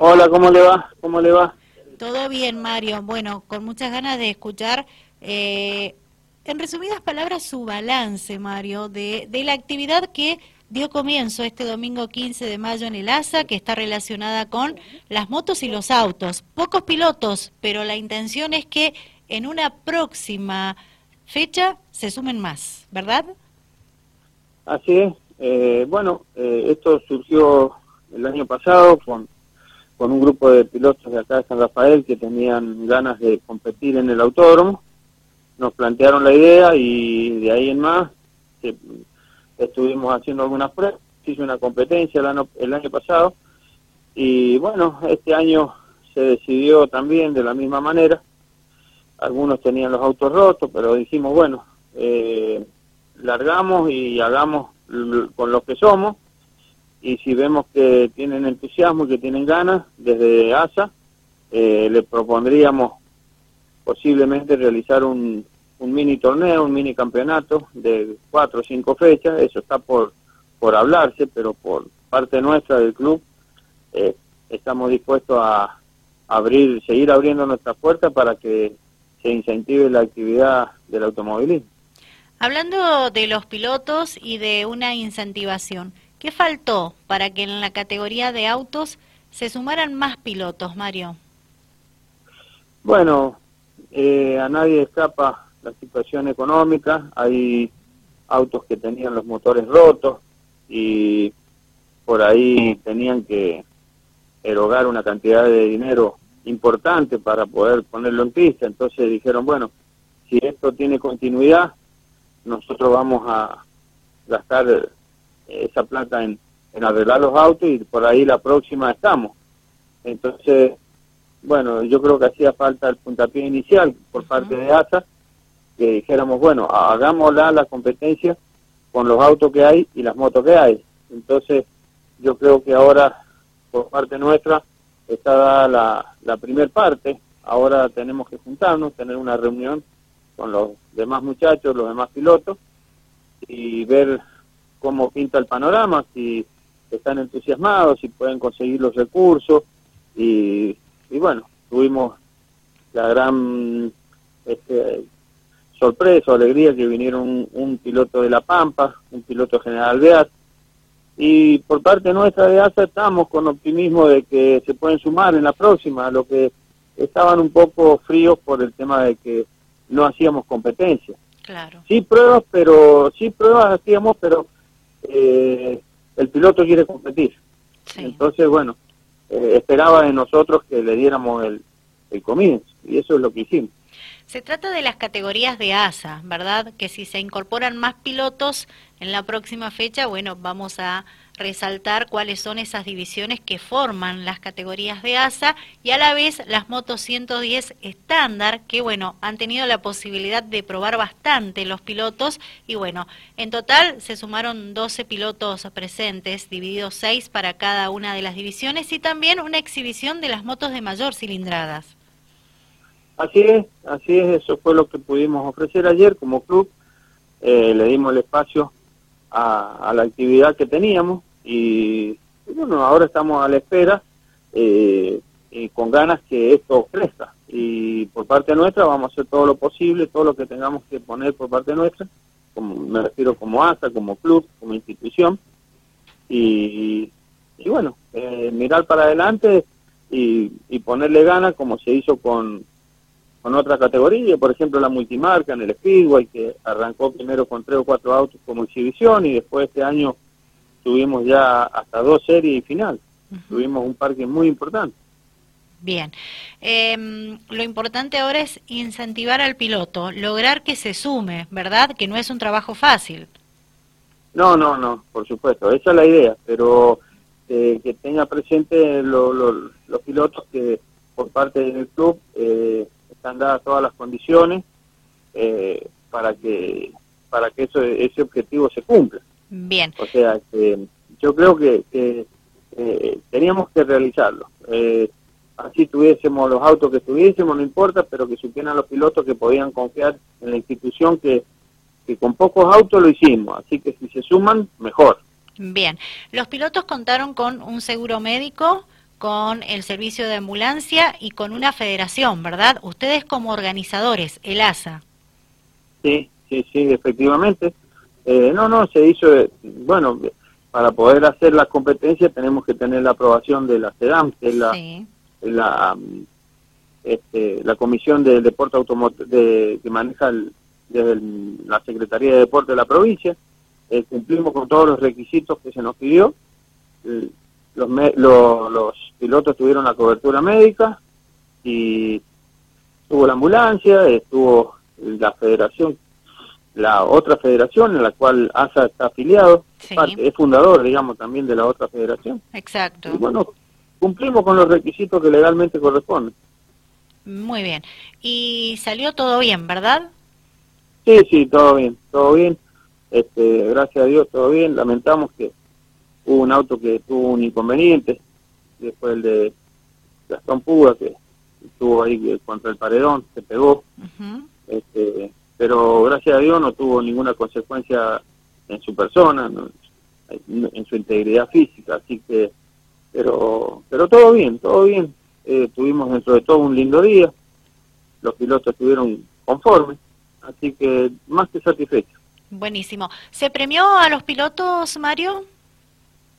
Hola, ¿cómo le va? ¿Cómo le va? Todo bien, Mario. Bueno, con muchas ganas de escuchar, eh, en resumidas palabras, su balance, Mario, de, de la actividad que dio comienzo este domingo 15 de mayo en el ASA, que está relacionada con las motos y los autos. Pocos pilotos, pero la intención es que en una próxima fecha se sumen más, ¿verdad? Así es. Eh, bueno, eh, esto surgió el año pasado con, con un grupo de pilotos de acá de San Rafael que tenían ganas de competir en el autódromo. Nos plantearon la idea y de ahí en más que estuvimos haciendo algunas pruebas. Hizo una competencia el año, el año pasado y bueno, este año se decidió también de la misma manera. Algunos tenían los autos rotos, pero dijimos, bueno, eh, largamos y hagamos con lo que somos y si vemos que tienen entusiasmo y que tienen ganas, desde ASA eh, le propondríamos posiblemente realizar un, un mini torneo, un mini campeonato de cuatro o cinco fechas, eso está por, por hablarse, pero por parte nuestra del club eh, estamos dispuestos a abrir, seguir abriendo nuestras puertas para que se incentive la actividad del automovilismo. Hablando de los pilotos y de una incentivación, ¿qué faltó para que en la categoría de autos se sumaran más pilotos, Mario? Bueno, eh, a nadie escapa la situación económica, hay autos que tenían los motores rotos y por ahí tenían que erogar una cantidad de dinero importante para poder ponerlo en pista, entonces dijeron, bueno, si esto tiene continuidad, nosotros vamos a gastar esa plata en, arreglar los autos y por ahí la próxima estamos. Entonces, bueno, yo creo que hacía falta el puntapié inicial por parte de ASA, que dijéramos, bueno, hagámosla la competencia con los autos que hay y las motos que hay. Entonces, yo creo que ahora, por parte nuestra, está dada la, la primer parte, ahora tenemos que juntarnos, tener una reunión con los demás muchachos, los demás pilotos, y ver cómo pinta el panorama, si están entusiasmados, si pueden conseguir los recursos, y, y bueno, tuvimos la gran este, sorpresa o alegría que vinieron un, piloto de La Pampa, un piloto general Beat, y por parte nuestra de ASA estamos con optimismo de que se pueden sumar en la próxima, lo que estaban un poco fríos por el tema de que no hacíamos competencia. Claro. Sí pruebas, pero sí pruebas hacíamos, pero eh, el piloto quiere competir. Entonces, bueno, eh, esperaba de nosotros que le diéramos el, el comienzo y eso es lo que hicimos. Se trata de las categorías de ASA, ¿verdad? Que si se incorporan más pilotos en la próxima fecha, bueno, vamos a resaltar cuáles son esas divisiones que forman las categorías de ASA y a la vez las motos 110 estándar que bueno, han tenido la posibilidad de probar bastante los pilotos y bueno, en total se sumaron 12 pilotos presentes, divididos 6 para cada una de las divisiones y también una exhibición de las motos de mayor cilindradas. Así es, así es, eso fue lo que pudimos ofrecer ayer como club, eh, le dimos el espacio a, a la actividad que teníamos y, bueno, ahora estamos a la espera eh, y con ganas que esto crezca. Y por parte nuestra vamos a hacer todo lo posible, todo lo que tengamos que poner por parte nuestra, como, me refiero como ASA, como club, como institución. Y, y bueno, eh, mirar para adelante y, y ponerle ganas como se hizo con, con otra categoría, por ejemplo la multimarca en el Speedway, que arrancó primero con tres o cuatro autos como exhibición y después este año tuvimos ya hasta dos series y final. Tuvimos un parque muy importante. Bien. Em, lo importante ahora es incentivar al piloto, lograr que se sume, ¿verdad? Que no es un trabajo fácil. No, no, no, por supuesto, esa es la idea, pero eh, que tenga presente los pilotos que por parte del club eh, están dadas todas las condiciones eh, para que para que eso, ese objetivo se cumpla. Bien. O sea, que yo creo que, eh, teníamos que realizarlo. Eh, así tuviésemos los autos que tuviésemos, no importa, pero que supieran los pilotos que podían confiar en la institución que, que con pocos autos lo hicimos. Así que si se suman, mejor. Bien. Los pilotos contaron con un seguro médico, con el servicio de ambulancia y con una federación, ¿verdad? Ustedes como organizadores, el ASA. Sí, sí, sí, efectivamente. Eh, no, no, se hizo, bueno, para poder hacer las competencias tenemos que tener la aprobación de la CEDAM, que es la, la, este, la Comisión de Deporte Automotor de, que maneja desde la Secretaría de Deporte de la provincia. Eh, cumplimos con todos los requisitos que se nos pidió. los, los pilotos tuvieron la cobertura médica y estuvo la ambulancia, estuvo la federación la otra federación en la cual ASA está afiliado, es fundador, digamos, también de la otra federación. Exacto. Y bueno, cumplimos con los requisitos que legalmente corresponden. Muy bien. Y salió todo bien, ¿verdad? Sí, sí, todo bien, todo bien. Este, gracias a Dios, todo bien. Lamentamos que hubo un auto que tuvo un inconveniente, después el de Gastón Puga, que estuvo ahí contra el paredón, se pegó. este, pero gracias a Dios no tuvo ninguna consecuencia en su persona, en su integridad física, así que, pero, pero todo bien, todo bien. Eh, tuvimos dentro de todo un lindo día, los pilotos estuvieron conformes, así que más que satisfechos. Buenísimo. ¿Se premió a los pilotos, Mario?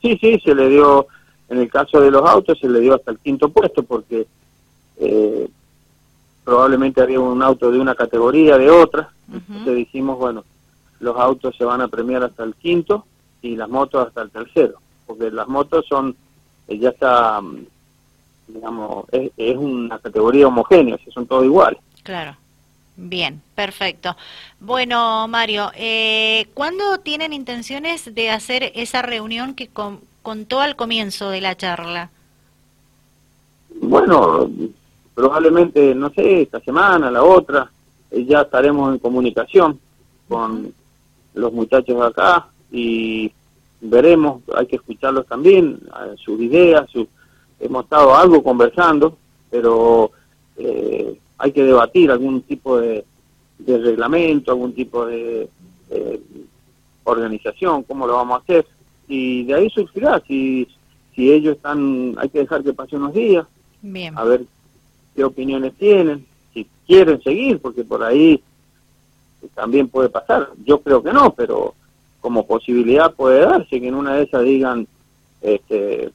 Sí, sí, se le dio, en el caso de los autos, se le dio hasta el quinto puesto, porque eh, probablemente había un auto de una categoría, de otra, entonces dijimos, bueno, los autos se van a premiar hasta el quinto y las motos hasta el tercero, porque las motos son, eh, ya está, mm, digamos, es, una categoría homogénea, son todos iguales. Claro. Bien, perfecto. Bueno, Mario, eh, ¿cuándo tienen intenciones de hacer esa reunión que contó al comienzo de la charla? Bueno, probablemente, no sé, esta semana, la otra, eh, ya estaremos en comunicación con los muchachos de acá y veremos, hay que escucharlos también, sus ideas, su, hemos estado algo conversando, pero eh, hay que debatir algún tipo de, reglamento, algún tipo de, organización, cómo lo vamos a hacer, y de ahí surgirá, si, si ellos están, hay que dejar que pasen unos días, a ver qué opiniones tienen, si quieren seguir, porque por ahí también puede pasar. Yo creo que no, pero como posibilidad puede darse que en una de esas digan, este,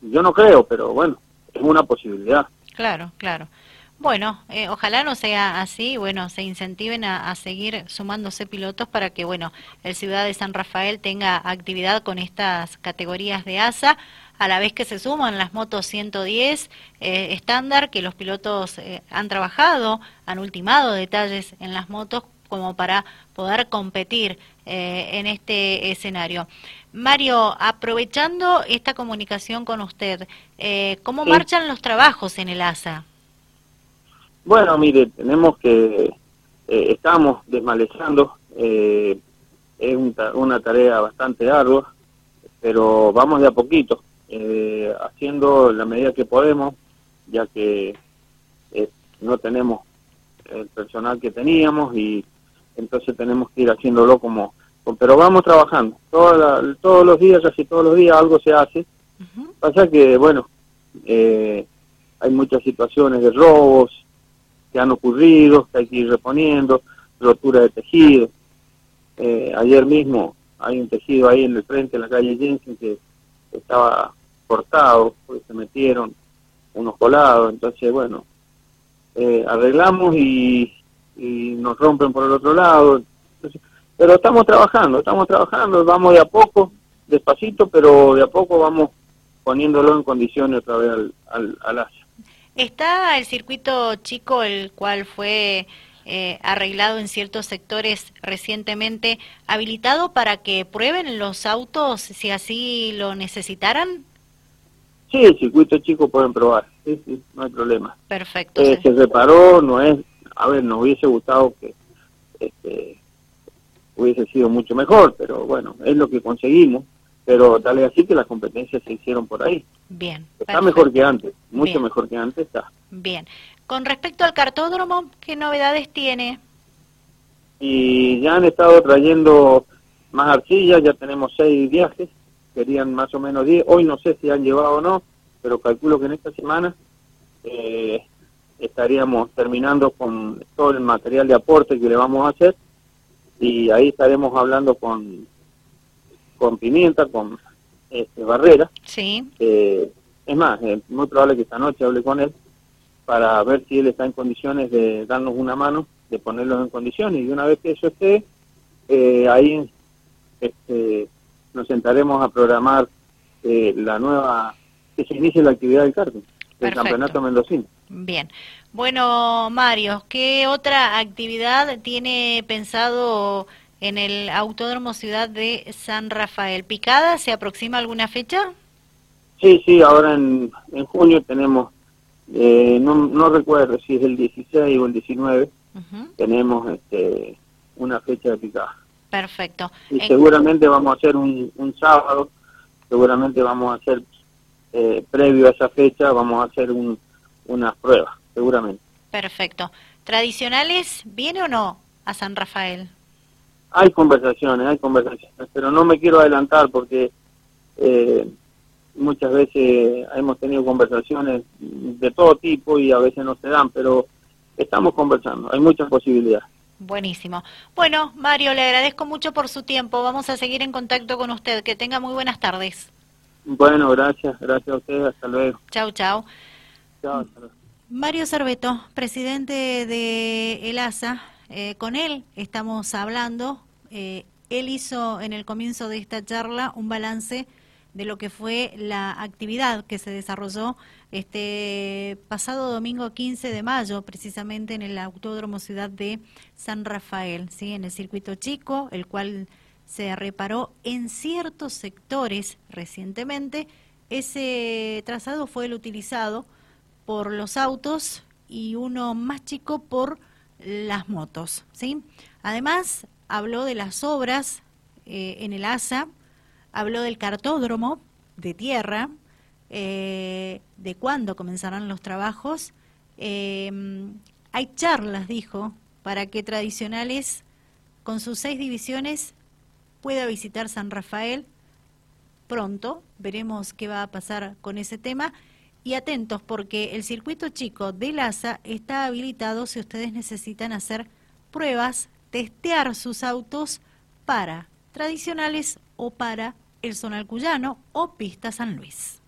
yo no creo, pero bueno, es una posibilidad. Claro, claro. Bueno, eh, ojalá no sea así, bueno, se incentiven a, a, seguir sumándose pilotos para que, bueno, el Ciudad de San Rafael tenga actividad con estas categorías de ASA a la vez que se suman las motos 110 eh, estándar que los pilotos eh, han trabajado, han ultimado detalles en las motos como para poder competir eh, en este escenario. Mario, aprovechando esta comunicación con usted, ¿cómo marchan los trabajos en el ASA? Bueno, mire, tenemos que, estamos desmalezando, es una tarea bastante ardua, pero vamos de a poquito eh, haciendo la medida que podemos, ya que eh, no tenemos el personal que teníamos y entonces tenemos que ir haciéndolo como... Pero vamos trabajando, todos los días, casi todos los días algo se hace. Pasa que, bueno, eh, hay muchas situaciones de robos que han ocurrido, que hay que ir reponiendo, rotura de tejido. Eh, ayer mismo hay un tejido ahí en el frente, en la calle Jensen, que estaba cortado, porque se metieron unos colados, entonces bueno, eh, arreglamos y, nos rompen por el otro lado, pero estamos trabajando, estamos trabajando, vamos de a poco, despacito, pero de a poco vamos poniéndolo en condiciones otra vez al, al, al ¿Está el circuito chico, el cual fue eh, arreglado en ciertos sectores recientemente, habilitado para que prueben los autos si así lo necesitaran? Sí, el circuito chico pueden probar, sí, sí, no hay problema. Perfecto. Eh, se reparó, no es, a ver, nos hubiese gustado que este, hubiese sido mucho mejor, pero bueno, es lo que conseguimos, pero tal vez así que las competencias se hicieron por ahí. Bien. Está mejor que antes, mucho mejor que antes está. Bien. Con respecto al cartódromo, ¿qué novedades tiene? Y ya han estado trayendo más arcillas, ya tenemos seis viajes, serían más o menos 10. Hoy no sé si han llevado o no, pero calculo que en esta semana eh, estaríamos terminando con todo el material de aporte que le vamos a hacer y ahí estaremos hablando con con Pimienta, con este, Barrera. Sí. Eh, es más, es muy probable que esta noche hable con él para ver si él está en condiciones de darnos una mano, de ponerlos en condiciones. Y una vez que eso esté, eh, ahí este, nos sentaremos a programar eh, la nueva, que se inicie la actividad del karting, del campeonato mendocino. Bien. Bueno, Mario, ¿qué otra actividad tiene pensado en el Autódromo Ciudad de San Rafael? ¿Picada? ¿Se aproxima alguna fecha? Sí, sí, ahora en, en junio tenemos, eh, no, no recuerdo si es el 16 o el 19, tenemos este, una fecha de picada. Perfecto. Y seguramente vamos a hacer un, un sábado, seguramente vamos a hacer, eh, previo a esa fecha, vamos a hacer un, unas pruebas, seguramente. Perfecto. ¿Tradicionales viene o no a San Rafael? Hay conversaciones, hay conversaciones, pero no me quiero adelantar porque eh, muchas veces hemos tenido conversaciones de todo tipo y a veces no se dan, pero estamos conversando, hay muchas posibilidades. Buenísimo. Bueno, Mario, le agradezco mucho por su tiempo. Vamos a seguir en contacto con usted. Que tenga muy buenas tardes. Bueno, gracias. Gracias a usted. Hasta luego. Chau, chau. Chao. Mario Cerveto, presidente de el ASA. Eh, con él estamos hablando. Eh, él hizo en el comienzo de esta charla un balance de lo que fue la actividad que se desarrolló este pasado domingo 15 de mayo, precisamente en el Autódromo Ciudad de San Rafael, ¿sí? en el circuito chico, el cual se reparó en ciertos sectores recientemente. Ese trazado fue el utilizado por los autos y uno más chico por las motos. ¿sí? Además, habló de las obras eh, en el ASA, habló del cartódromo de tierra, eh, de cuándo comenzarán los trabajos. Eh, hay charlas, dijo, para que tradicionales con sus seis divisiones pueda visitar San Rafael pronto. Veremos qué va a pasar con ese tema. Y atentos porque el circuito chico de LASA está habilitado si ustedes necesitan hacer pruebas, testear sus autos para tradicionales o para el Zonal Cuyano o Pista San Luis.